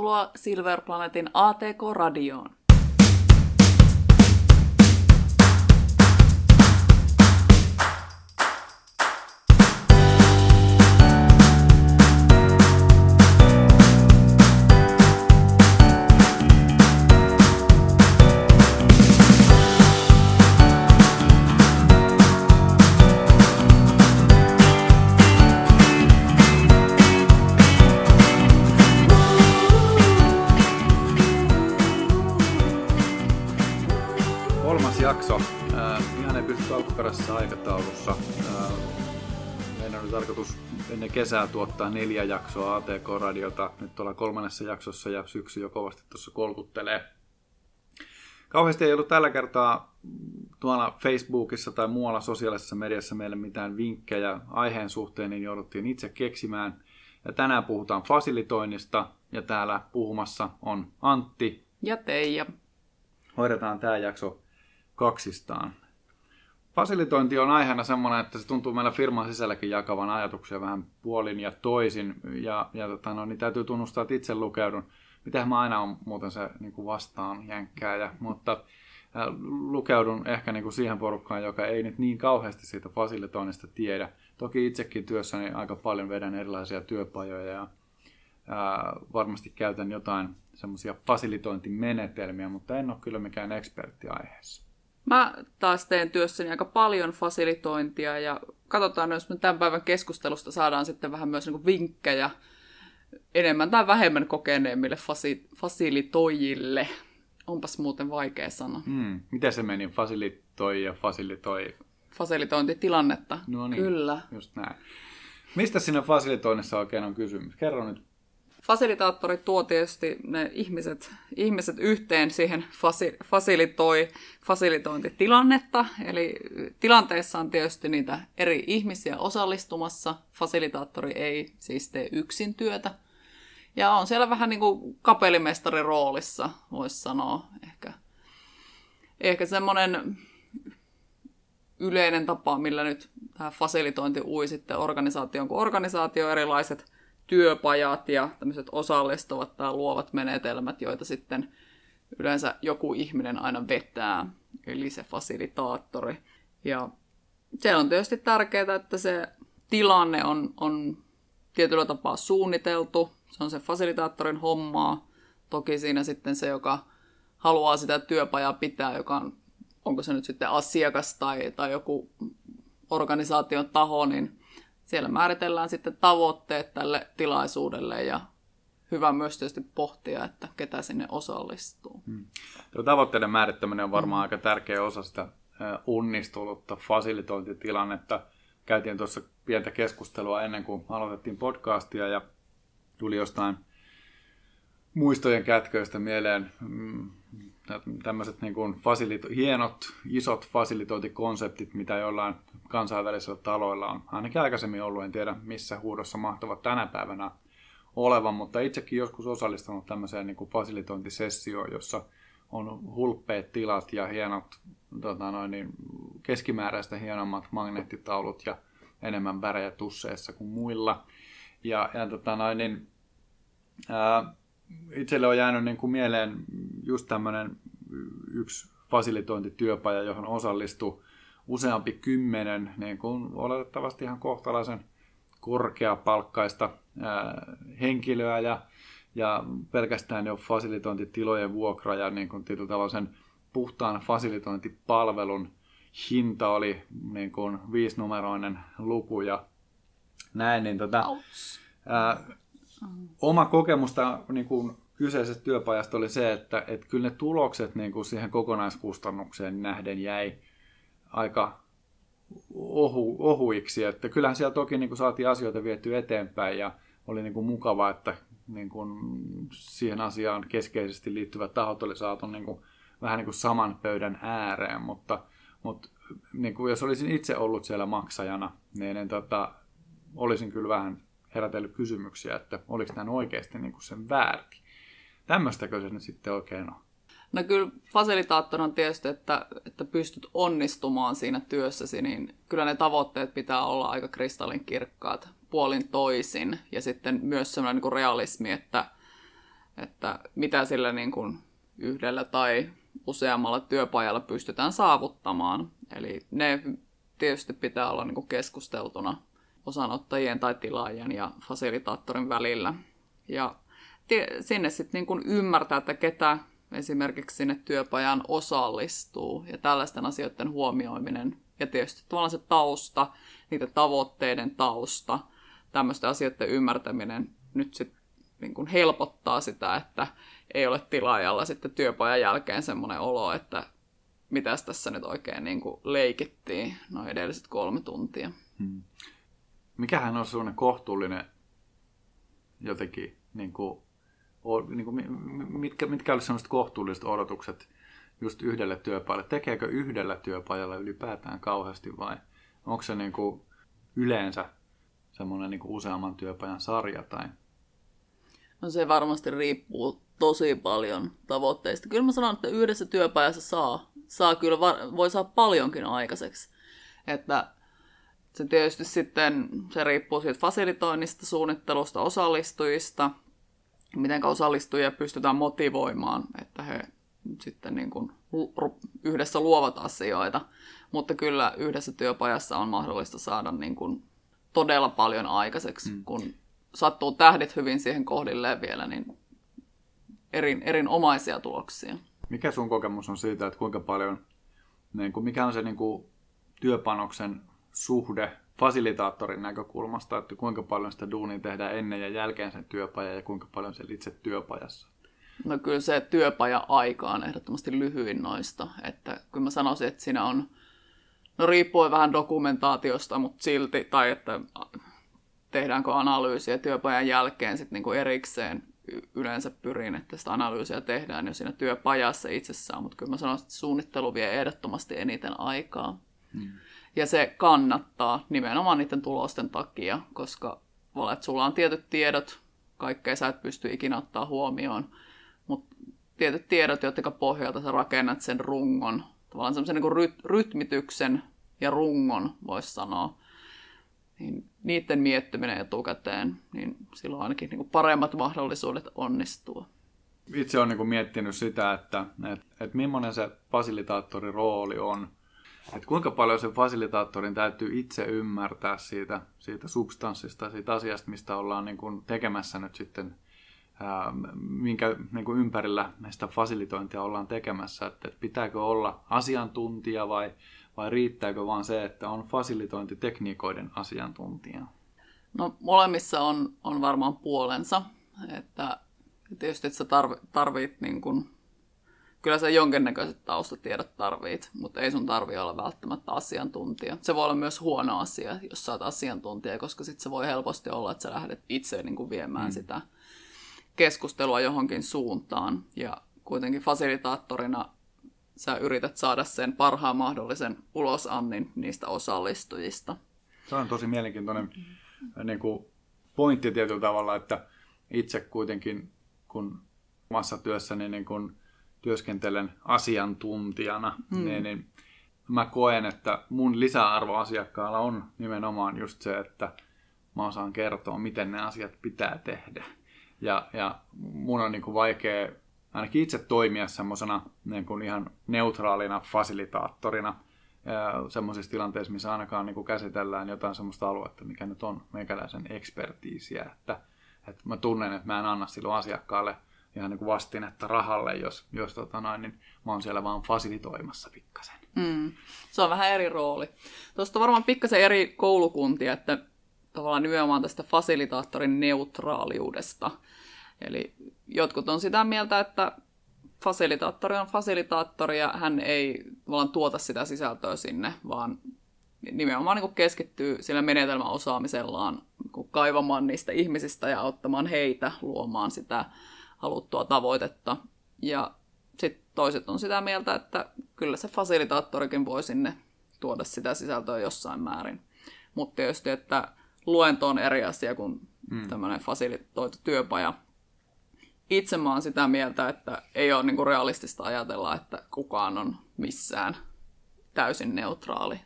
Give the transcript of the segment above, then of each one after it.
Tervetuloa Silver Planetin ATK-radioon. Ennen kesää tuottaa neljä jaksoa ATK-radiota. Nyt ollaan kolmannessa jaksossa ja syksy jo kovasti tuossa kolkuttelee. Kauheasti ei ollut tällä kertaa tuolla Facebookissa tai muualla sosiaalisessa mediassa meille mitään vinkkejä aiheen suhteen, niin jouduttiin itse keksimään. Ja tänään puhutaan fasilitoinnista ja täällä puhumassa on Antti. Ja Teija. Hoidetaan tämä jakso kaksistaan. Fasilitointi on aiheena semmoinen, että se tuntuu meillä firman sisälläkin jakavan ajatuksia vähän puolin ja toisin. Ja, ja tota, no, niin täytyy tunnustaa, että itse lukeudun. Mitähän mä aina on muuten se niin kuin vastaan jänkkääjä, mutta äh, lukeudun ehkä niin kuin siihen porukkaan, joka ei nyt niin kauheasti siitä fasilitoinnista tiedä. Toki itsekin työssäni aika paljon vedän erilaisia työpajoja ja ää, varmasti käytän jotain semmoisia fasilitointimenetelmiä, mutta en ole kyllä mikään ekspertti aiheessa. Mä taas teen työssäni aika paljon fasilitointia ja katsotaan, jos me tämän päivän keskustelusta saadaan sitten vähän myös niin vinkkejä enemmän tai vähemmän kokeneemmille fasi- fasilitoijille. Onpas muuten vaikea sana. Hmm. Miten se meni? Fasilitoi ja fasilitoi. Fasilitointitilannetta. No niin, Kyllä. just näin. Mistä siinä fasilitoinnissa oikein on kysymys? Kerro nyt. Fasilitaattori tuo tietysti ne ihmiset, ihmiset yhteen siihen fasi, fasilitoi, fasilitointitilannetta. Eli tilanteessa on tietysti niitä eri ihmisiä osallistumassa. Fasilitaattori ei siis tee yksin työtä. Ja on siellä vähän niin kuin kapellimestarin roolissa, voisi sanoa. Ehkä, ehkä semmoinen yleinen tapa, millä nyt tämä fasilitointi ui sitten organisaation kuin organisaatio, erilaiset työpajat ja tämmöiset osallistuvat tai luovat menetelmät, joita sitten yleensä joku ihminen aina vetää, eli se fasilitaattori. Ja se on tietysti tärkeää, että se tilanne on, on tietyllä tapaa suunniteltu. Se on se fasilitaattorin hommaa. Toki siinä sitten se, joka haluaa sitä työpajaa pitää, joka on, onko se nyt sitten asiakas tai, tai joku organisaation taho, niin siellä määritellään sitten tavoitteet tälle tilaisuudelle ja hyvä myös tietysti pohtia, että ketä sinne osallistuu. Hmm. Tuo tavoitteiden määrittäminen on varmaan hmm. aika tärkeä osa sitä onnistunutta fasilitointitilannetta. Käytiin tuossa pientä keskustelua ennen kuin aloitettiin podcastia ja tuli jostain muistojen kätköistä mieleen mm, tämmöiset niin kuin fasilito- hienot, isot fasilitointikonseptit, mitä jollain kansainvälisillä taloilla on ainakin aikaisemmin ollut, en tiedä missä huudossa mahtavat tänä päivänä olevan, mutta itsekin joskus osallistunut tämmöiseen niin kuin fasilitointisessioon, jossa on hulppeet tilat ja hienot, tota noin, niin keskimääräistä hienommat magneettitaulut ja enemmän värejä tusseissa kuin muilla. Ja, ja tota noin, niin, ää, itselle on jäänyt niin kuin mieleen just tämmöinen yksi fasilitointityöpaja, johon osallistui useampi kymmenen niin kuin oletettavasti ihan kohtalaisen korkeapalkkaista ää, henkilöä ja, ja pelkästään jo fasilitointitilojen vuokra ja niin kuin sen puhtaan fasilitointipalvelun hinta oli niin kuin viisinumeroinen luku ja näin, niin tota, ää, oma kokemusta niin kuin kyseisestä työpajasta oli se, että, että kyllä ne tulokset niin kuin siihen kokonaiskustannukseen nähden jäi aika ohu, ohuiksi. Että kyllähän siellä toki niin kuin saatiin asioita viety eteenpäin ja oli niin kuin mukava, että niin kuin siihen asiaan keskeisesti liittyvät tahot oli saatu niin kuin, vähän niin kuin saman pöydän ääreen, mutta, mutta niin kuin jos olisin itse ollut siellä maksajana, niin en, tota, olisin kyllä vähän herätellyt kysymyksiä, että oliko tämä oikeasti niin kuin sen väärti. Tämmöistäkö se nyt sitten oikein on? No kyllä fasilitaattori on tietysti, että, että pystyt onnistumaan siinä työssäsi, niin kyllä ne tavoitteet pitää olla aika kristallinkirkkaat puolin toisin. Ja sitten myös sellainen niin realismi, että, että että mitä sillä niin kuin yhdellä tai useammalla työpajalla pystytään saavuttamaan. Eli ne tietysti pitää olla niin kuin keskusteltuna osanottajien tai tilaajien ja fasilitaattorin välillä. Ja sinne sitten niin ymmärtää, että ketä esimerkiksi sinne työpajan osallistuu ja tällaisten asioiden huomioiminen ja tietysti tavallaan se tausta, niiden tavoitteiden tausta, tämmöisten asioiden ymmärtäminen nyt sitten niin kuin helpottaa sitä, että ei ole tilaajalla sitten työpajan jälkeen semmoinen olo, että mitäs tässä nyt oikein niin kuin leikittiin noin edelliset kolme tuntia. Hmm. Mikähän on semmoinen kohtuullinen jotenkin, niin kuin, niin kuin, mitkä, mitkä olisivat sellaiset kohtuulliset odotukset just yhdelle työpajalle? Tekeekö yhdellä työpajalla ylipäätään kauheasti vai onko se niin kuin yleensä semmoinen niin useamman työpajan sarja tai No se varmasti riippuu tosi paljon tavoitteista. Kyllä mä sanon, että yhdessä työpajassa saa, saa kyllä, voi saa paljonkin aikaiseksi. Että se tietysti sitten, se riippuu siitä fasilitoinnista, suunnittelusta, osallistujista, miten osallistujia pystytään motivoimaan, että he sitten niin kuin yhdessä luovat asioita. Mutta kyllä yhdessä työpajassa on mahdollista saada niin kuin todella paljon aikaiseksi, mm. kun sattuu tähdit hyvin siihen kohdilleen vielä, niin erin, erinomaisia tuloksia. Mikä sun kokemus on siitä, että kuinka paljon, niin kuin, mikä on se niin kuin, työpanoksen suhde fasilitaattorin näkökulmasta, että kuinka paljon sitä duunia tehdään ennen ja jälkeen sen työpajan ja kuinka paljon se itse työpajassa? No kyllä se työpaja-aika on ehdottomasti lyhyin noista. Että kyllä mä sanoisin, että siinä on, no riippuen vähän dokumentaatiosta, mutta silti, tai että tehdäänkö analyysiä työpajan jälkeen sitten niin kuin erikseen. Yleensä pyrin, että sitä analyysiä tehdään jo siinä työpajassa itsessään, mutta kyllä mä sanoisin, että suunnittelu vie ehdottomasti eniten aikaa. Hmm. Ja se kannattaa nimenomaan niiden tulosten takia, koska että sulla on tietyt tiedot, kaikkea sä et pysty ikinä ottaa huomioon, mutta tietyt tiedot, jotka pohjalta sä rakennat sen rungon, tavallaan semmoisen niin ryt- rytmityksen ja rungon, voisi sanoa, niin niiden miettiminen etukäteen, niin silloin ainakin niin kuin paremmat mahdollisuudet onnistua. Itse olen niin miettinyt sitä, että, että, että millainen se fasilitaattorin rooli on. Että kuinka paljon se fasilitaattorin täytyy itse ymmärtää siitä, siitä substanssista, siitä asiasta, mistä ollaan niin kuin tekemässä nyt sitten, ää, minkä niin kuin ympärillä meistä fasilitointia ollaan tekemässä. Että, että pitääkö olla asiantuntija vai vai riittääkö vaan se, että on fasilitointitekniikoiden asiantuntija? No molemmissa on, on varmaan puolensa. Että tietysti että sä tarvit, tarvit niin kun, kyllä sä jonkinnäköiset taustatiedot tarvit, mutta ei sun tarvi olla välttämättä asiantuntija. Se voi olla myös huono asia, jos sä oot asiantuntija, koska sitten se voi helposti olla, että sä lähdet itse niin kuin viemään mm. sitä keskustelua johonkin suuntaan. Ja kuitenkin fasilitaattorina sä yrität saada sen parhaan mahdollisen ulosannin niistä osallistujista. Se on tosi mielenkiintoinen mm-hmm. niin kuin pointti tietyllä tavalla, että itse kuitenkin kun omassa työssäni niin kun työskentelen asiantuntijana, mm. niin, niin mä koen, että mun lisäarvo asiakkaalla on nimenomaan just se, että mä osaan kertoa, miten ne asiat pitää tehdä. Ja, ja mun on niin kuin vaikea ainakin itse toimia semmoisena niin kuin ihan neutraalina fasilitaattorina semmoisissa tilanteissa, missä ainakaan niin kuin käsitellään jotain semmoista aluetta, mikä nyt on meikäläisen ekspertiisiä, että, että mä tunnen, että mä en anna silloin asiakkaalle ihan niin kuin vastinetta rahalle, jos, jos tota noin, niin mä oon siellä vaan fasilitoimassa pikkasen. Mm. Se on vähän eri rooli. Tuosta on varmaan pikkasen eri koulukuntia, että tavallaan nimenomaan tästä fasilitaattorin neutraaliudesta. Eli jotkut on sitä mieltä, että fasilitaattori on fasilitaattori ja hän ei vaan tuota sitä sisältöä sinne, vaan nimenomaan niin keskittyy sillä menetelmäosaamisellaan niin kaivamaan niistä ihmisistä ja auttamaan heitä luomaan sitä haluttua tavoitetta. Ja sitten toiset on sitä mieltä, että kyllä se fasilitaattorikin voi sinne tuoda sitä sisältöä jossain määrin. Mutta tietysti, että luento on eri asia kuin mm. tämmöinen fasilitoitu työpaja, itse mä oon sitä mieltä, että ei ole niinku realistista ajatella, että kukaan on missään täysin neutraali.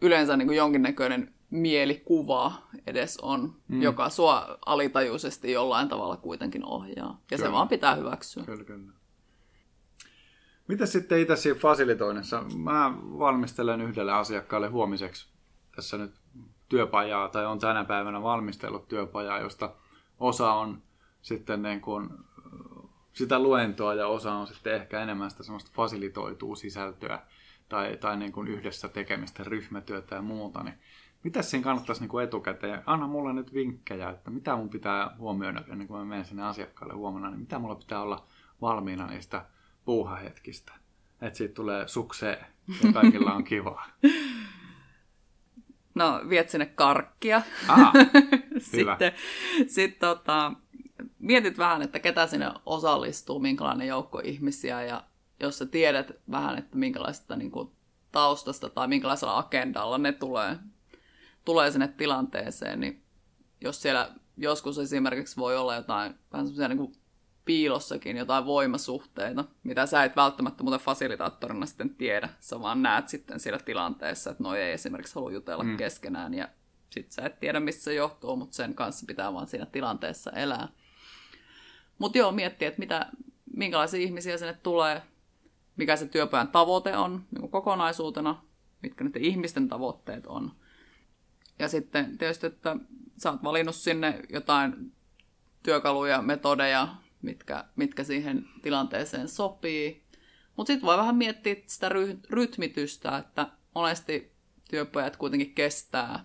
Yleensä niinku jonkinnäköinen mielikuva edes on, mm. joka sua alitajuisesti jollain tavalla kuitenkin ohjaa. Ja kyllä. se vaan pitää hyväksyä. Kyllä, kyllä. Mitä sitten itse siinä fasilitoinnissa? Mä valmistelen yhdelle asiakkaalle huomiseksi tässä nyt työpajaa, tai on tänä päivänä valmistellut työpajaa, josta osa on sitten niin kuin sitä luentoa ja osa on sitten ehkä enemmän sitä semmoista fasilitoituu sisältöä tai, tai niin kuin yhdessä tekemistä, ryhmätyötä ja muuta, niin mitä siinä kannattaisi niin kuin etukäteen? Anna mulle nyt vinkkejä, että mitä mun pitää huomioida ennen kuin mä menen sinne asiakkaalle huomenna, niin mitä mulla pitää olla valmiina niistä puuhahetkistä, että siitä tulee suksee ja kaikilla on kivaa. No, viet sinne karkkia. Aha, sitten sit, tota, mietit vähän, että ketä sinne osallistuu, minkälainen joukko ihmisiä, ja jos sä tiedät vähän, että minkälaista niin kuin, taustasta tai minkälaisella agendalla ne tulee, tulee sinne tilanteeseen, niin jos siellä joskus esimerkiksi voi olla jotain vähän semmoisia niin piilossakin jotain voimasuhteita, mitä sä et välttämättä muuten fasilitaattorina sitten tiedä. Sä vaan näet sitten siellä tilanteessa, että noi ei esimerkiksi halua jutella mm. keskenään ja sit sä et tiedä, mistä se johtuu, mutta sen kanssa pitää vaan siinä tilanteessa elää. Mutta joo, miettiä, että mitä, minkälaisia ihmisiä sinne tulee, mikä se työpäivän tavoite on niin kokonaisuutena, mitkä niiden ihmisten tavoitteet on. Ja sitten tietysti, että sä oot valinnut sinne jotain työkaluja, metodeja, mitkä, mitkä siihen tilanteeseen sopii. Mutta sitten voi vähän miettiä sitä ry- rytmitystä, että monesti työpajat kuitenkin kestää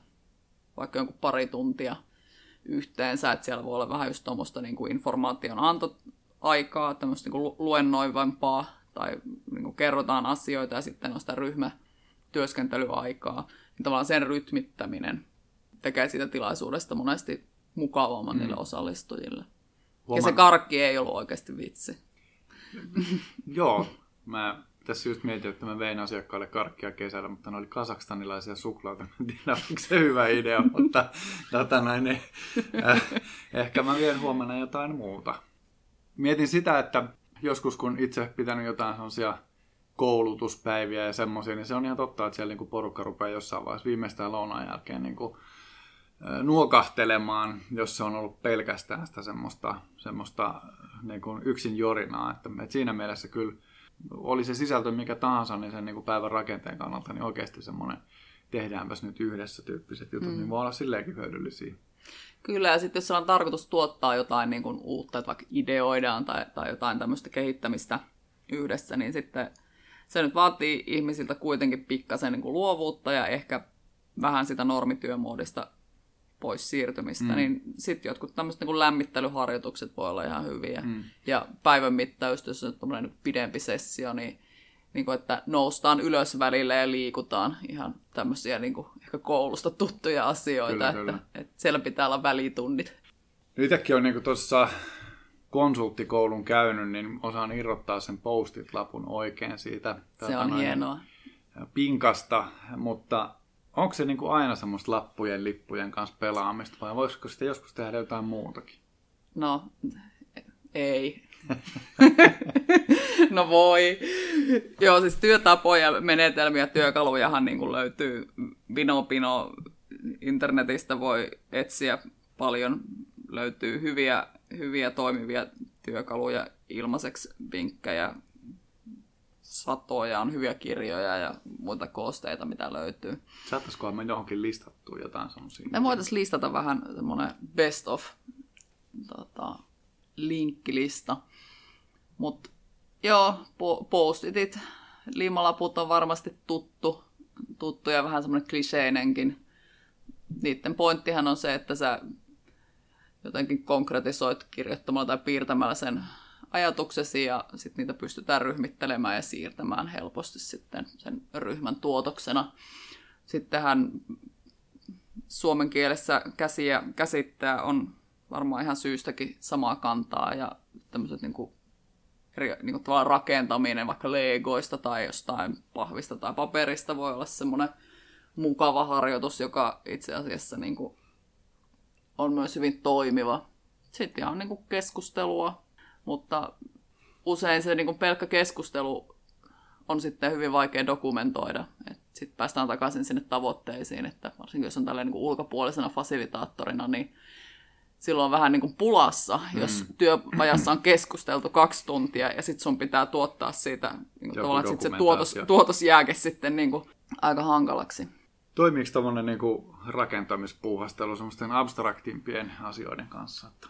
vaikka jonkun pari tuntia yhteensä, että siellä voi olla vähän just tuommoista niin kuin informaation antoaikaa, tämmöistä niin kuin luennoivampaa, tai niin kuin kerrotaan asioita ja sitten on sitä ryhmätyöskentelyaikaa. Niin tavallaan sen rytmittäminen tekee siitä tilaisuudesta monesti mukavamman mm. niille osallistujille. Huomaan... Ja se karkki ei ollut oikeasti vitsi. Joo, mä tässä just mietin, että mä vein asiakkaalle karkkia kesällä, mutta ne oli kasakstanilaisia suklaata. Mä en tiedä, onko se hyvä idea, mutta tota näin, niin, äh, ehkä mä vien huomenna jotain muuta. Mietin sitä, että joskus kun itse pitänyt jotain sellaisia koulutuspäiviä ja semmoisia, niin se on ihan totta, että siellä niin porukka rupeaa jossain vaiheessa viimeistään lounaan jälkeen niin kuin nuokahtelemaan, jos se on ollut pelkästään sitä semmoista, semmoista niin kuin yksin jorinaa. Että, että siinä mielessä kyllä oli se sisältö mikä tahansa, niin sen niin kuin päivän rakenteen kannalta niin oikeasti semmoinen tehdäänpäs nyt yhdessä tyyppiset jutut, mm. niin voi olla silleenkin hyödyllisiä. Kyllä, ja sitten jos on tarkoitus tuottaa jotain niin kuin uutta, että vaikka ideoidaan tai, tai jotain tämmöistä kehittämistä yhdessä, niin sitten se nyt vaatii ihmisiltä kuitenkin pikkasen niin kuin luovuutta ja ehkä vähän sitä normityömuodista pois siirtymistä, mm. niin sitten jotkut tämmöiset niin lämmittelyharjoitukset voi olla ihan hyviä. Mm. Ja päivän mittaus, jos on tämmöinen pidempi sessio, niin, niin kuin, että noustaan ylös välillä ja liikutaan ihan tämmöisiä niin kuin, ehkä koulusta tuttuja asioita, kyllä, että, kyllä. että siellä pitää olla välitunnit. Itsekin on niin tuossa konsulttikoulun käynyt, niin osaan irrottaa sen postit-lapun oikein siitä. Se on noin, hienoa. Pinkasta, mutta onko se niin kuin aina semmoista lappujen, lippujen kanssa pelaamista vai voisiko sitä joskus tehdä jotain muutakin? No, ei. no voi. Joo, siis työtapoja, menetelmiä, työkalujahan niin kuin löytyy Vinopino internetistä voi etsiä paljon. Löytyy hyviä, hyviä toimivia työkaluja, ilmaiseksi vinkkejä, satoja, on hyviä kirjoja ja muita koosteita, mitä löytyy. Saattaisikohan me johonkin listattua jotain semmoisia? Me voitaisiin listata vähän semmoinen best of tota, linkkilista. Mutta joo, po- postitit, liimalaput on varmasti tuttu, tuttu ja vähän semmoinen kliseinenkin. Niiden pointtihan on se, että sä jotenkin konkretisoit kirjoittamalla tai piirtämällä sen ajatuksesi ja sitten niitä pystytään ryhmittelemään ja siirtämään helposti sitten sen ryhmän tuotoksena. Sittenhän suomen kielessä käsi ja käsittää on varmaan ihan syystäkin samaa kantaa ja tämmöiset niin kuin, eri, niin kuin tavallaan rakentaminen vaikka legoista tai jostain pahvista tai paperista voi olla semmoinen mukava harjoitus, joka itse asiassa niin kuin, on myös hyvin toimiva. Sitten ihan niin kuin keskustelua mutta usein se niin kuin pelkkä keskustelu on sitten hyvin vaikea dokumentoida. Sitten päästään takaisin sinne tavoitteisiin, että varsinkin jos on tällainen niin ulkopuolisena fasilitaattorina, niin silloin on vähän niin kuin pulassa, mm. jos työpajassa on keskusteltu kaksi tuntia ja sitten sun pitää tuottaa siitä, niin kuin tavallaan, sit se tuotos, tuotos jääke sitten niin kuin aika hankalaksi. Toimiiko tämmöinen niin rakentamispuuhastelu semmoisten abstraktimpien asioiden kanssa? Että...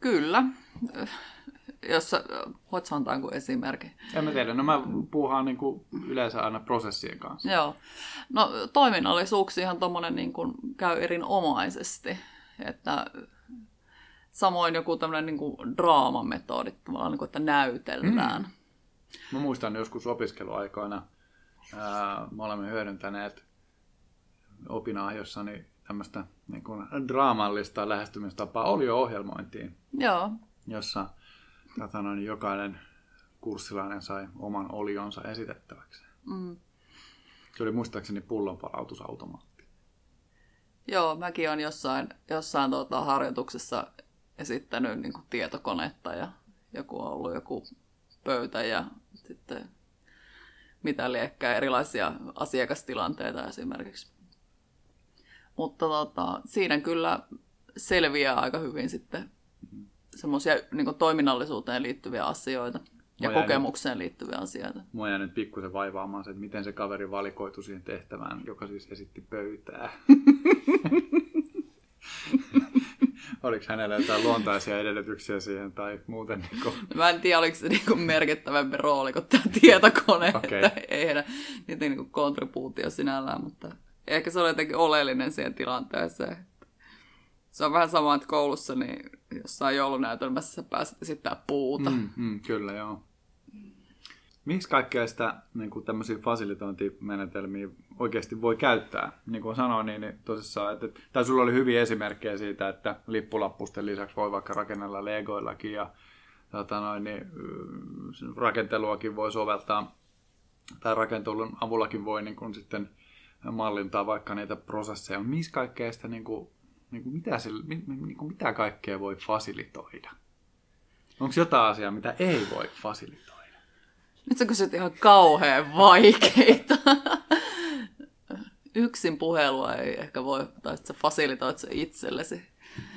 Kyllä. Jos voit antaa jonkun esimerkin. En mä tiedä. No mä puuhaan niin kuin yleensä aina prosessien kanssa. Joo. No toiminnallisuuksiahan tuommoinen niin kuin käy erinomaisesti. Että samoin joku tämmöinen niin kuin draamametodi, niin kuin, että näytellään. Mm. Mä muistan joskus opiskeluaikoina, ää, me olemme hyödyntäneet opinahjossani tämmöistä niin kuin draamallista lähestymistapaa ohjelmointiin, Joo. jossa tota noin, jokainen kurssilainen sai oman olionsa esitettäväksi. Mm. Se oli muistaakseni pullonpalautusautomaatti. Joo, mäkin olen jossain, jossain tuota, harjoituksessa esittänyt niin kuin tietokonetta ja joku on ollut joku pöytä ja sitten mitä liekkää erilaisia asiakastilanteita esimerkiksi. Mutta tota, siinä kyllä selviää aika hyvin sitten semmoisia niin toiminnallisuuteen liittyviä asioita ja Mua kokemukseen nyt, liittyviä asioita. Mua jää nyt pikkusen vaivaamaan se, että miten se kaveri valikoitu siihen tehtävään, joka siis esitti pöytää. oliko hänellä jotain luontaisia edellytyksiä siihen tai muuten? Niin kuin... Mä en tiedä, oliko se niin kuin merkittävämpi rooli kuin tämä tietokone. Okay. Että ei heidän niitä niin kontribuutio sinällään, mutta ehkä se oli jotenkin oleellinen siihen tilanteeseen. Se on vähän sama, että koulussa niin jossain joulunäytelmässä pääset esittämään puuta. Mm, mm, kyllä, joo. Miksi kaikkea sitä niin kuin tämmöisiä fasilitointimenetelmiä oikeasti voi käyttää? Niin kuin sanoin, niin, niin tosissaan, että, tai sulla oli hyviä esimerkkejä siitä, että lippulappusten lisäksi voi vaikka rakennella legoillakin ja tota noin, niin, rakenteluakin voi soveltaa, tai rakentelun avullakin voi niin kuin sitten mallintaa vaikka niitä prosesseja. Missä kaikkea sitä, niin kuin, niin kuin mitä, se, niin kuin mitä kaikkea voi fasilitoida? Onko jotain asiaa, mitä ei voi fasilitoida? Nyt sä kysyt ihan kauhean vaikeita. Yksin puhelua ei ehkä voi, tai sä fasilitoit se itsellesi.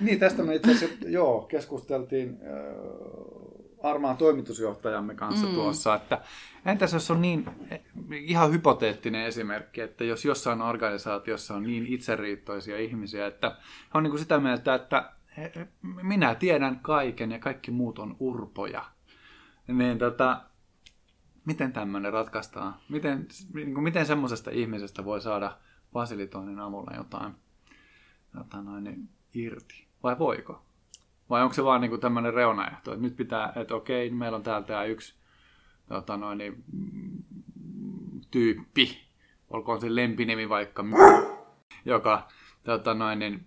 Niin, tästä me itse asiassa, joo, keskusteltiin äh, Armaan toimitusjohtajamme kanssa mm. tuossa, että entäs jos on niin, ihan hypoteettinen esimerkki, että jos jossain organisaatiossa on niin itseriittoisia ihmisiä, että he on niin kuin sitä mieltä, että minä tiedän kaiken ja kaikki muut on urpoja, niin tota, miten tämmöinen ratkaistaan? Miten, niin kuin, miten semmoisesta ihmisestä voi saada fasilitoinnin avulla jotain, jotain noin, niin irti? Vai voiko? Vai onko se vaan niin tämmöinen reunaehto, että nyt pitää, että okei, meillä on täällä tämä yksi tota noin, niin, tyyppi, olkoon se lempinimi vaikka, joka tota noin, niin,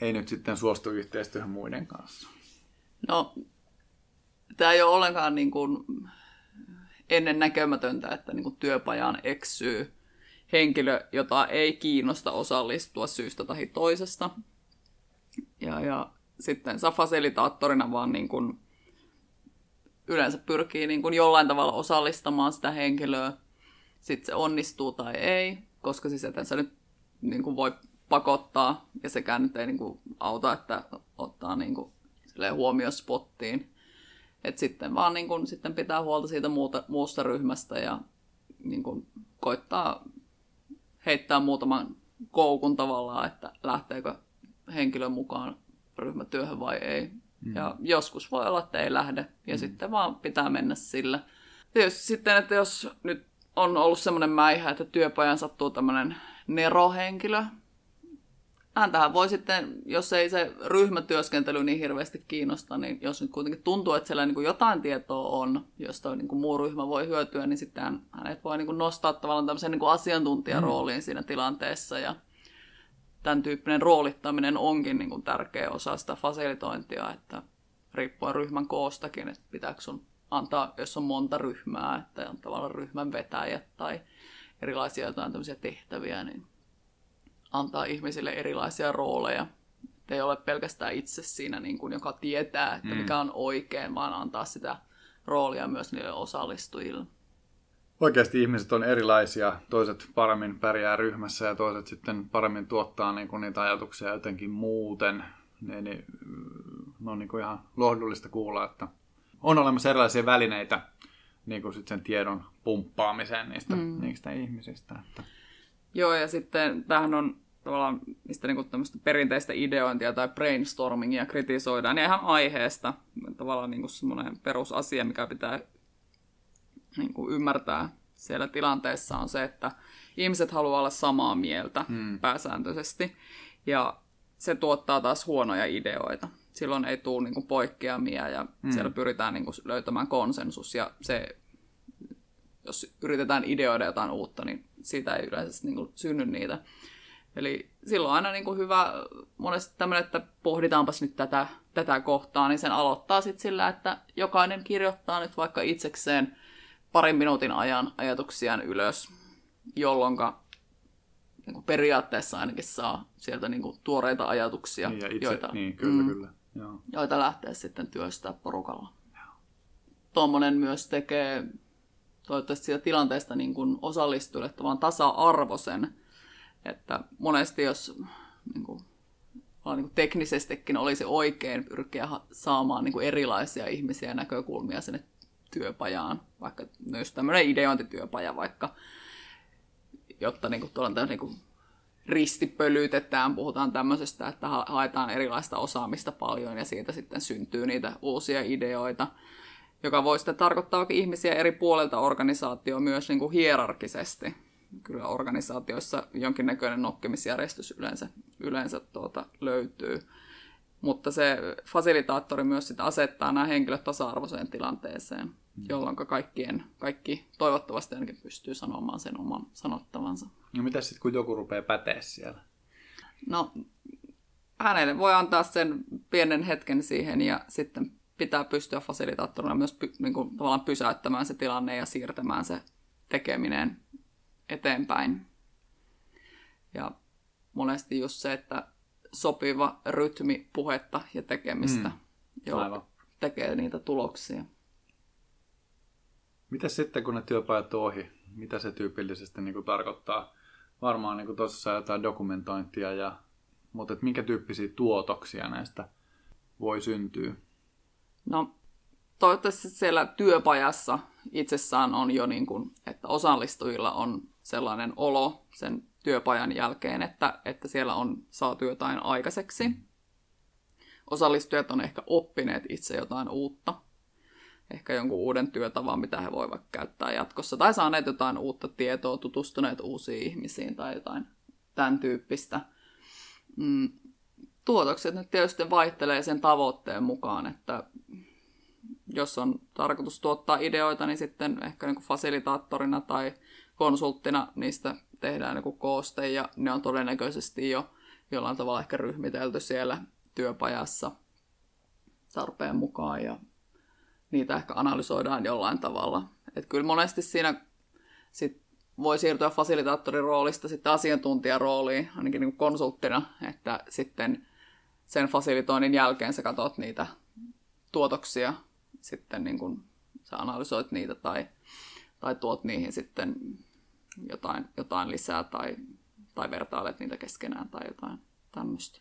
ei nyt sitten suostu yhteistyöhön muiden kanssa. No, tämä ei ole ollenkaan niin kuin ennen näkemätöntä, että niin kuin työpajaan eksyy henkilö, jota ei kiinnosta osallistua syystä tai toisesta. Ja, ja sitten sä fasilitaattorina vaan niin kuin yleensä pyrkii niin kuin jollain tavalla osallistamaan sitä henkilöä. Sitten se onnistuu tai ei, koska siis eten sä nyt niin kuin voi pakottaa, ja sekään nyt ei niin kuin auta, että ottaa niin kuin huomioon spottiin. Et sitten vaan niin kun, sitten pitää huolta siitä muuta, muusta ryhmästä ja niin kun, koittaa heittää muutaman koukun tavallaan, että lähteekö henkilö mukaan ryhmätyöhön vai ei. Mm. Ja joskus voi olla, että ei lähde, ja mm. sitten vaan pitää mennä sillä. Tietysti sitten, että jos nyt on ollut semmoinen mäihä, että työpajan sattuu tämmöinen nerohenkilö, häntähän voi sitten, jos ei se ryhmätyöskentely niin hirveästi kiinnosta, niin jos nyt kuitenkin tuntuu, että siellä niin kuin jotain tietoa on, josta niin kuin muu ryhmä voi hyötyä, niin sitten hänet voi niin kuin nostaa tavallaan tämmöisen niin kuin asiantuntijarooliin mm. siinä tilanteessa. Ja tämän tyyppinen roolittaminen onkin niin kuin tärkeä osa sitä fasilitointia, että riippuen ryhmän koostakin, että pitääkö sun antaa, jos on monta ryhmää, että on tavallaan ryhmän vetäjät tai erilaisia jotain tämmöisiä tehtäviä, niin antaa ihmisille erilaisia rooleja. Että ei ole pelkästään itse siinä, niin kuin, joka tietää, että mm. mikä on oikein, vaan antaa sitä roolia myös niille osallistujille. oikeasti ihmiset on erilaisia. Toiset paremmin pärjää ryhmässä ja toiset sitten paremmin tuottaa niin kuin niitä ajatuksia jotenkin muuten. Niin, niin, no on niin kuin ihan lohdullista kuulla, että on olemassa erilaisia välineitä niin kuin sitten sen tiedon pumppaamiseen niistä, mm. niistä ihmisistä. Että. Joo, ja sitten tämähän on tavallaan, mistä niin tämmöistä perinteistä ideointia tai brainstormingia kritisoidaan, ja ihan aiheesta. Tavallaan niin semmoinen perusasia, mikä pitää niin kuin ymmärtää siellä tilanteessa on se, että ihmiset haluaa olla samaa mieltä mm. pääsääntöisesti, ja se tuottaa taas huonoja ideoita. Silloin ei tule niin kuin poikkeamia, ja mm. siellä pyritään niin kuin löytämään konsensus, ja se, jos yritetään ideoida jotain uutta, niin siitä ei yleensä niin kuin synny niitä. Eli silloin aina niin kuin hyvä monesti tämmöinen, että pohditaanpas nyt tätä, tätä kohtaa, niin sen aloittaa sitten sillä, että jokainen kirjoittaa nyt vaikka itsekseen parin minuutin ajan ajatuksiaan ylös, jolloin niin kuin periaatteessa ainakin saa sieltä niin kuin tuoreita ajatuksia, niin, itse, joita, niin, kyllä, mm, kyllä. Joo. joita lähtee sitten työstää porukalla. Tuommoinen myös tekee toivottavasti siitä tilanteesta niin kuin osallistujille tasa-arvoisen, että monesti jos niin kuin, niin kuin teknisestikin olisi oikein pyrkiä saamaan niin kuin erilaisia ihmisiä ja näkökulmia sinne työpajaan, vaikka myös tämmöinen ideointityöpaja vaikka, jotta niin kuin, tuolla niin kuin, ristipölytetään, puhutaan tämmöisestä, että haetaan erilaista osaamista paljon ja siitä sitten syntyy niitä uusia ideoita, joka voi sitten tarkoittaa ihmisiä eri puolelta organisaatio myös niin kuin hierarkisesti kyllä organisaatioissa jonkinnäköinen nokkimisjärjestys yleensä, yleensä tuota, löytyy. Mutta se fasilitaattori myös sitä asettaa nämä henkilöt tasa-arvoiseen tilanteeseen. Jolloin kaikkien, kaikki toivottavasti ainakin pystyy sanomaan sen oman sanottavansa. No mitä sitten, kun joku rupeaa päteä siellä? No, hänelle voi antaa sen pienen hetken siihen ja sitten pitää pystyä fasilitaattorina myös py, niin kuin, tavallaan pysäyttämään se tilanne ja siirtämään se tekeminen eteenpäin. Ja monesti just se, että sopiva rytmi puhetta ja tekemistä, mm. jolla tekee niitä tuloksia. Mitä sitten, kun ne työpajat on ohi? Mitä se tyypillisesti niin kuin tarkoittaa? Varmaan niin tuossa jotain dokumentointia, ja, mutta et minkä tyyppisiä tuotoksia näistä voi syntyä? No, toivottavasti siellä työpajassa itsessään on jo, niin kuin, että osallistujilla on sellainen olo sen työpajan jälkeen, että, että siellä on saatu jotain aikaiseksi. Osallistujat on ehkä oppineet itse jotain uutta, ehkä jonkun uuden työtavan, mitä he voivat käyttää jatkossa, tai saaneet jotain uutta tietoa, tutustuneet uusiin ihmisiin tai jotain tämän tyyppistä. Mm, tuotokset nyt tietysti vaihtelee sen tavoitteen mukaan, että jos on tarkoitus tuottaa ideoita, niin sitten ehkä niin fasilitaattorina tai konsulttina niistä tehdään niin kooste ja ne on todennäköisesti jo jollain tavalla ehkä ryhmitelty siellä työpajassa tarpeen mukaan ja niitä ehkä analysoidaan jollain tavalla. Et kyllä monesti siinä sit voi siirtyä fasilitaattorin roolista sitten asiantuntijarooliin, ainakin niin konsulttina, että sitten sen fasilitoinnin jälkeen sä katsot niitä tuotoksia, sitten niin kun sä analysoit niitä tai, tai tuot niihin sitten jotain, jotain lisää tai, tai vertailet niitä keskenään tai jotain tämmöistä.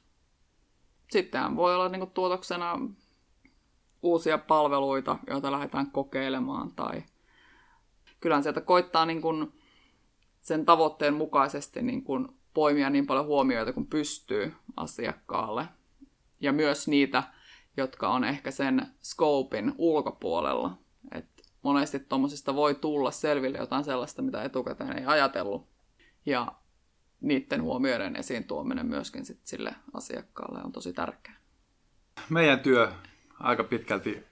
Sittenhän voi olla niin tuotoksena uusia palveluita, joita lähdetään kokeilemaan tai kyllähän sieltä koittaa niin kuin sen tavoitteen mukaisesti niin kuin poimia niin paljon huomioita kuin pystyy asiakkaalle. Ja myös niitä, jotka on ehkä sen scopein ulkopuolella monesti tuommoisista voi tulla selville jotain sellaista, mitä etukäteen ei ajatellut. Ja niiden huomioiden esiin tuominen myöskin sit sille asiakkaalle on tosi tärkeää. Meidän työ aika pitkälti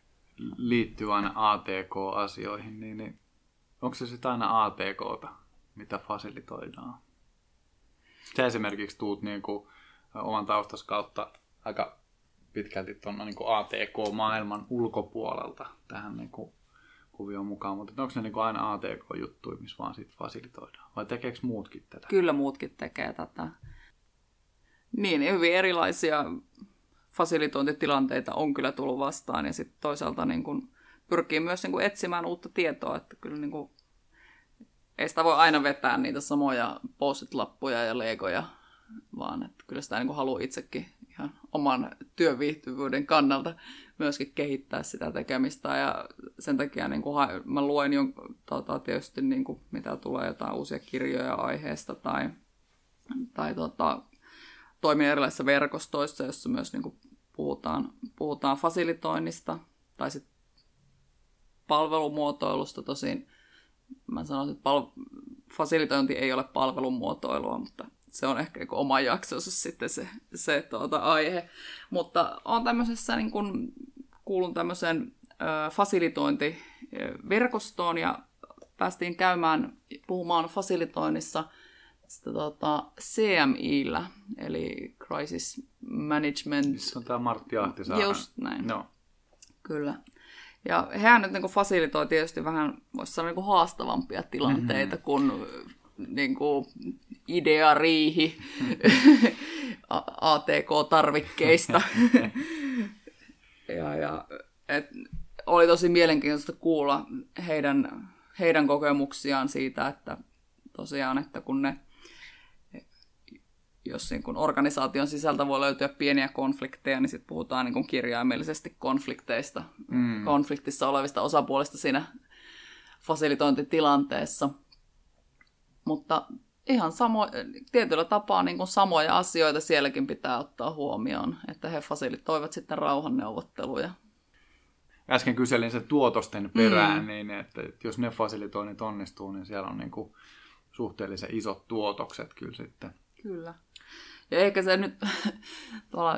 liittyy aina ATK-asioihin, niin, niin onko se sitten aina ATKta, mitä fasilitoidaan? Sä esimerkiksi tuut niin kuin oman taustas kautta aika pitkälti tuon niin ATK-maailman ulkopuolelta tähän niin kuin kuvioon mukaan, mutta onko ne niin aina ATK-juttuja, missä vaan sit fasilitoidaan? Vai tekeekö muutkin tätä? Kyllä muutkin tekee tätä. Niin, hyvin erilaisia fasilitointitilanteita on kyllä tullut vastaan ja sitten toisaalta niin kun pyrkii myös niin kun etsimään uutta tietoa, että kyllä niin kun ei sitä voi aina vetää niitä samoja posit-lappuja ja legoja, vaan että kyllä sitä niin haluaa itsekin ihan oman työviihtyvyyden kannalta myöskin kehittää sitä tekemistä. Ja sen takia niin kuin, mä luen jo tota, tietysti, niin kuin, mitä tulee jotain uusia kirjoja aiheesta tai, tai tota, toimin erilaisissa verkostoissa, joissa myös niin kuin, puhutaan, puhutaan fasilitoinnista tai sitten palvelumuotoilusta. Tosin mä sanoisin, että pal- fasilitointi ei ole palvelumuotoilua, mutta se on ehkä niin oma jaksonsa sitten se, se tuota, aihe. Mutta on tämmöisessä, niin kun, kuulun tämmöiseen ö, fasilitointiverkostoon ja päästiin käymään puhumaan fasilitoinnissa sitä, tuota, CMIllä, eli Crisis Management. Se on tämä Martti Ahtisaaren. Just näin. No. Kyllä. Ja hehän nyt niin kuin fasilitoi tietysti vähän, voisi sanoa, niin kuin haastavampia tilanteita mm-hmm. kuin, niin kuin ideariihi ATK-tarvikkeista. ja, ja, et, oli tosi mielenkiintoista kuulla heidän, heidän kokemuksiaan siitä, että tosiaan, että kun ne jos niin kun organisaation sisältä voi löytyä pieniä konflikteja, niin sitten puhutaan niin kun kirjaimellisesti konflikteista, mm. konfliktissa olevista osapuolista siinä fasilitointitilanteessa. Mutta ihan samo, tietyllä tapaa niin kuin samoja asioita sielläkin pitää ottaa huomioon, että he fasilitoivat sitten rauhanneuvotteluja. Äsken kyselin se tuotosten perään, mm. niin että jos ne fasilitoinnit onnistuu, niin siellä on niin kuin suhteellisen isot tuotokset kyllä sitten. Kyllä. Ja ehkä se nyt tuolla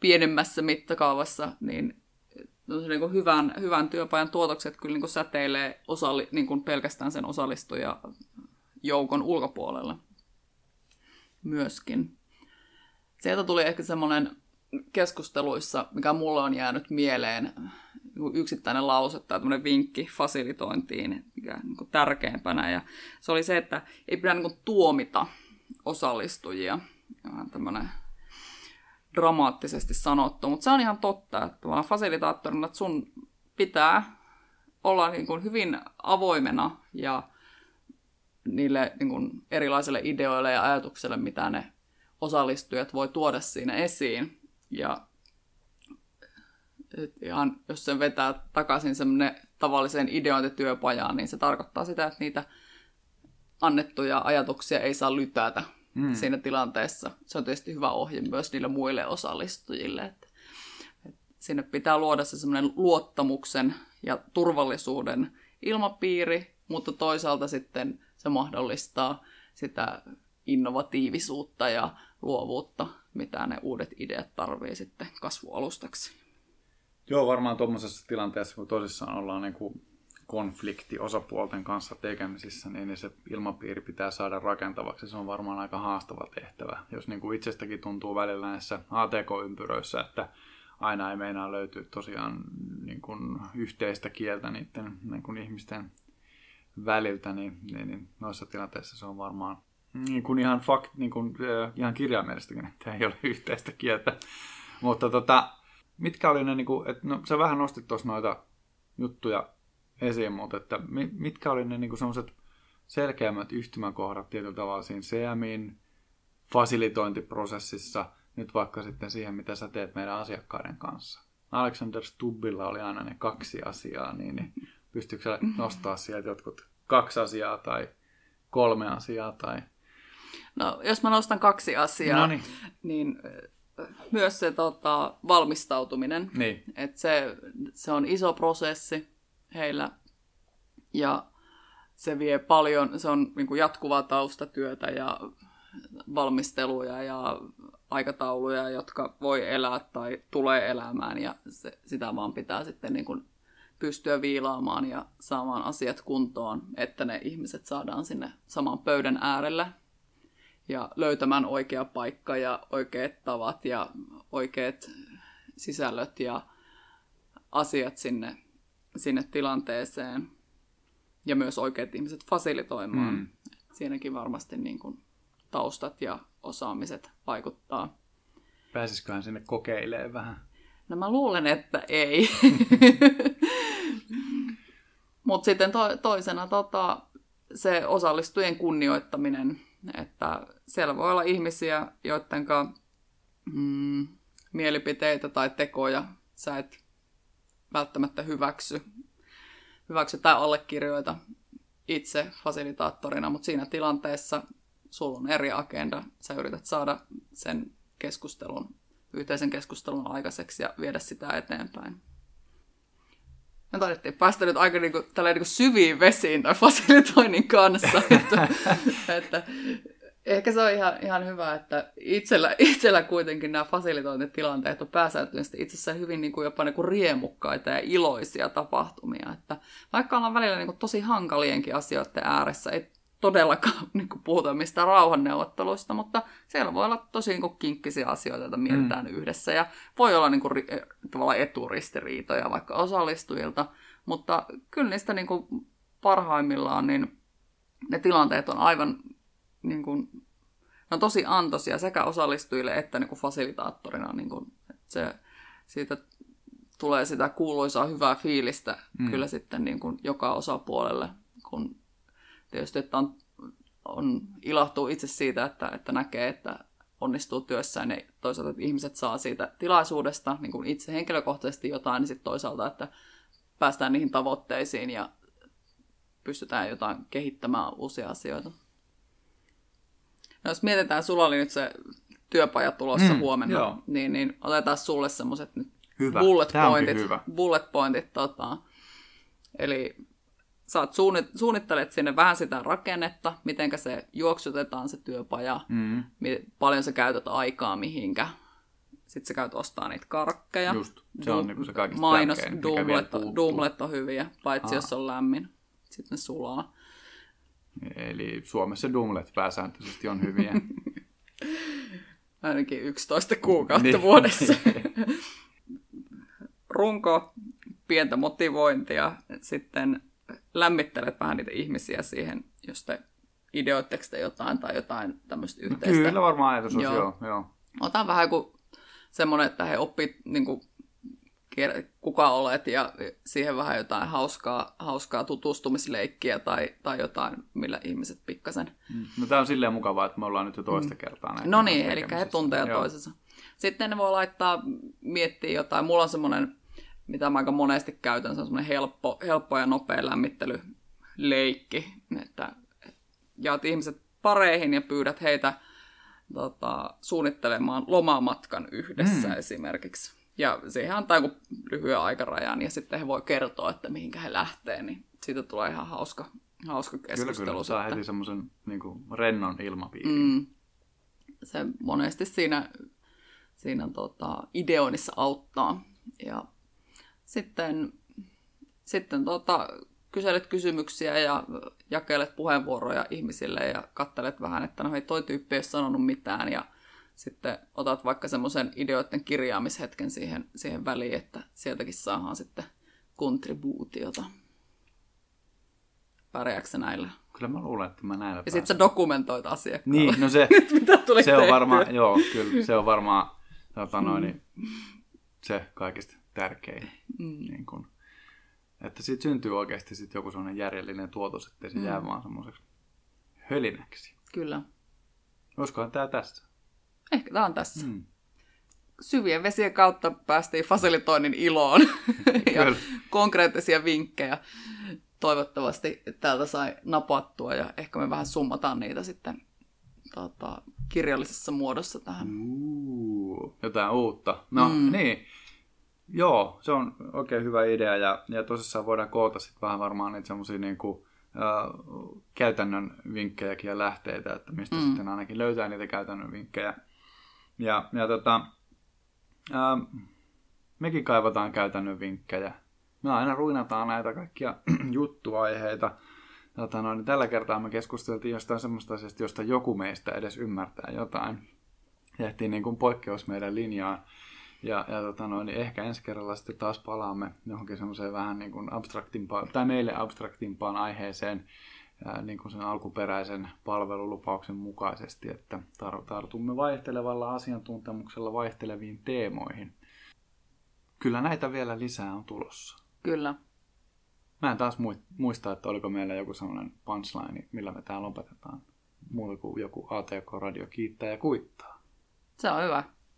pienemmässä mittakaavassa, niin niin kuin hyvän, hyvän työpajan tuotokset kyllä niin kuin säteilee osalli, niin kuin pelkästään sen osallistuja joukon ulkopuolella myöskin. Sieltä tuli ehkä semmoinen keskusteluissa, mikä mulle on jäänyt mieleen, niin yksittäinen lause tai tämmöinen vinkki fasilitointiin, mikä niin kuin tärkeimpänä. Ja se oli se, että ei pidä niin kuin tuomita osallistujia. Vähän tämmöinen dramaattisesti sanottu, mutta se on ihan totta, että vaan fasilitaattorina että sun pitää olla niin kuin hyvin avoimena ja niille niin kuin erilaisille ideoille ja ajatuksille, mitä ne osallistujat voi tuoda siinä esiin. Ja ihan, jos sen vetää takaisin semmoinen tavalliseen ideointityöpajaan, niin se tarkoittaa sitä, että niitä annettuja ajatuksia ei saa lytätä mm. siinä tilanteessa. Se on tietysti hyvä ohje myös niille muille osallistujille. Että, että sinne pitää luoda se semmoinen luottamuksen ja turvallisuuden ilmapiiri, mutta toisaalta sitten se mahdollistaa sitä innovatiivisuutta ja luovuutta, mitä ne uudet ideat tarvii sitten kasvualustaksi. Joo, varmaan tuommoisessa tilanteessa, kun tosissaan ollaan niin kuin konflikti osapuolten kanssa tekemisissä, niin se ilmapiiri pitää saada rakentavaksi. Se on varmaan aika haastava tehtävä. Jos niin kuin itsestäkin tuntuu välillä näissä ATK-ympyröissä, että aina ei meinaa löytyä tosiaan niin kuin yhteistä kieltä niiden niin kuin ihmisten väliltä, niin, niin, niin noissa tilanteissa se on varmaan niin kuin ihan, fakt, niin kuin, ihan kirjaimellistäkin, että ei ole yhteistä kieltä. Mutta tota, mitkä oli ne, niin kuin, että no, sä vähän nostit tuossa noita juttuja esiin, mutta että mitkä oli ne niin kuin sellaiset selkeämmät yhtymäkohdat tietyllä tavalla siinä CMIin fasilitointiprosessissa, nyt vaikka sitten siihen, mitä sä teet meidän asiakkaiden kanssa. Alexander Stubbilla oli aina ne kaksi asiaa, niin, niin pystyykö sä nostaa sieltä jotkut kaksi asiaa tai kolme asiaa? Tai... No, jos mä nostan kaksi asiaa, Noniin. niin myös se tota, valmistautuminen. Niin. Et se, se on iso prosessi heillä. Ja se vie paljon, se on niin kuin jatkuvaa taustatyötä ja valmisteluja ja aikatauluja, jotka voi elää tai tulee elämään. Ja se, sitä vaan pitää sitten niin kuin pystyä viilaamaan ja saamaan asiat kuntoon, että ne ihmiset saadaan sinne saman pöydän äärelle. Ja löytämään oikea paikka ja oikeat tavat ja oikeat sisällöt ja asiat sinne, sinne tilanteeseen ja myös oikeat ihmiset fasilitoimaan. Mm. Siinäkin varmasti niin kuin taustat ja osaamiset vaikuttaa. Pääsisiköhän sinne kokeilemaan vähän? No mä luulen, että ei. Mutta sitten to, toisena tota, se osallistujien kunnioittaminen, että siellä voi olla ihmisiä, joiden mm, mielipiteitä tai tekoja sä et välttämättä hyväksy, hyväksy tai allekirjoita itse fasilitaattorina, mutta siinä tilanteessa sulla on eri agenda. Sä yrität saada sen keskustelun, yhteisen keskustelun aikaiseksi ja viedä sitä eteenpäin. Me taidettiin päästä nyt aika niin kuin, niin kuin syviin vesiin tai fasilitoinnin kanssa. että, että ehkä se on ihan, ihan hyvä, että itsellä, itsellä kuitenkin nämä fasilitointitilanteet on pääsääntöisesti itse asiassa hyvin niin kuin jopa niin kuin riemukkaita ja iloisia tapahtumia. Että vaikka ollaan välillä niin kuin tosi hankalienkin asioiden ääressä, ei todellakaan niin kuin puhuta mistään rauhanneuvotteluista, mutta siellä voi olla tosi niin kuin kinkkisiä asioita, joita mietitään mm. yhdessä. Ja voi olla niin kuin, tavallaan eturistiriitoja vaikka osallistujilta, mutta kyllä niistä niin kuin parhaimmillaan niin ne tilanteet on aivan niin kuin, ne on tosi antoisia sekä osallistujille että niin kuin fasilitaattorina. Niin kuin, että se, siitä tulee sitä kuuluisaa hyvää fiilistä mm. kyllä sitten niin kuin joka osapuolelle, kun tietysti että on, on, ilahtuu itse siitä, että, että näkee, että onnistuu työssään ja toisaalta, että ihmiset saa siitä tilaisuudesta niin kuin itse henkilökohtaisesti jotain, niin sitten toisaalta, että päästään niihin tavoitteisiin ja pystytään jotain kehittämään uusia asioita. No, jos mietitään, sulla oli nyt se työpaja tulossa mm, huomenna, joo. niin, niin otetaan sulle semmoiset nyt hyvä. bullet Tämä pointit. Hyvä. Bullet pointit tota. Eli sä suunnit, suunnittelet sinne vähän sitä rakennetta, miten se juoksutetaan se työpaja, mm. paljon sä käytät aikaa mihinkä. Sitten sä käyt ostaa niitä karkkeja. Just, se on niinku se kaikista Mainos, duumlet, duumlet on hyviä, paitsi Aha. jos on lämmin. Sitten ne sulaa. Eli Suomessa dumlet pääsääntöisesti on hyviä. Ainakin 11 kuukautta niin. vuodessa. Runko, pientä motivointia, sitten lämmittelet vähän niitä ihmisiä siihen, jos te ideoitteko te jotain tai jotain tämmöistä no yhteistä. No kyllä varmaan ajatus on, joo. joo, joo. Otan vähän kuin semmoinen, että he oppii niin kuin, kuka olet ja siihen vähän jotain hauskaa, hauskaa tutustumisleikkiä tai, tai jotain, millä ihmiset pikkasen. Mm. No tämä on silleen mukavaa, että me ollaan nyt jo toista mm. kertaa näin. No niin, eli he tuntee toisensa. Sitten ne voi laittaa, miettiä jotain. Mulla on semmoinen mitä mä aika monesti käytän, se on semmoinen helppo, helppo ja nopea lämmittelyleikki, että jaat ihmiset pareihin ja pyydät heitä tota, suunnittelemaan lomamatkan yhdessä mm. esimerkiksi. Ja siihen antaa joku lyhyen aikarajan ja sitten he voi kertoa, että mihinkä he lähtee, niin siitä tulee ihan hauska, hauska keskustelu. Kyllä, kyllä. Saa heti semmoisen niin rennon ilmapiirin. Mm. Se monesti siinä, siinä tota, ideoinnissa auttaa. Ja sitten, sitten tota, kyselet kysymyksiä ja jakelet puheenvuoroja ihmisille ja kattelet vähän, että no hei, toi tyyppi ei ole sanonut mitään ja sitten otat vaikka semmoisen ideoiden kirjaamishetken siihen, siihen väliin, että sieltäkin saadaan sitten kontribuutiota. Pärjääkö näillä? Kyllä mä luulen, että mä näillä Ja sitten sä dokumentoit asiakkaalle. Niin, no se, mitä tuli se on varmaan, joo, kyllä, se on varmaan tota noin, niin, se kaikista tärkein. Mm. Niin kun, että siitä syntyy oikeasti sit joku sellainen järjellinen tuotos, ettei se mm. jää vaan semmoiseksi hölinäksi. Kyllä. Olisikohan tämä tässä? Ehkä tämä on tässä. Mm. Syvien vesien kautta päästiin fasilitoinnin iloon ja konkreettisia vinkkejä. Toivottavasti täältä sai napattua ja ehkä me vähän summataan niitä sitten tota, kirjallisessa muodossa tähän. Uh, jotain uutta. No mm. niin, Joo, se on oikein hyvä idea ja, ja tosissaan voidaan koota sitten vähän varmaan niitä semmoisia niin kuin, äh, käytännön vinkkejäkin ja lähteitä, että mistä mm. sitten ainakin löytää niitä käytännön vinkkejä. Ja, ja tota, äh, mekin kaivataan käytännön vinkkejä. Me aina ruinataan näitä kaikkia juttuaiheita. Tota, no, niin tällä kertaa me keskusteltiin jostain semmoista asiasta, josta joku meistä edes ymmärtää jotain. Jähtiin niin kuin poikkeus meidän linjaan. Ja, ja tota noin, niin ehkä ensi kerralla sitten taas palaamme johonkin semmoiseen vähän niin kuin abstraktimpaan, tai meille abstraktimpaan aiheeseen niin kuin sen alkuperäisen palvelulupauksen mukaisesti, että tar- tartumme vaihtelevalla asiantuntemuksella vaihteleviin teemoihin. Kyllä näitä vielä lisää on tulossa. Kyllä. Mä en taas muista, että oliko meillä joku sellainen punchline, millä me täällä lopetetaan. Muuta kuin joku ATK-radio kiittää ja kuittaa. Se on hyvä.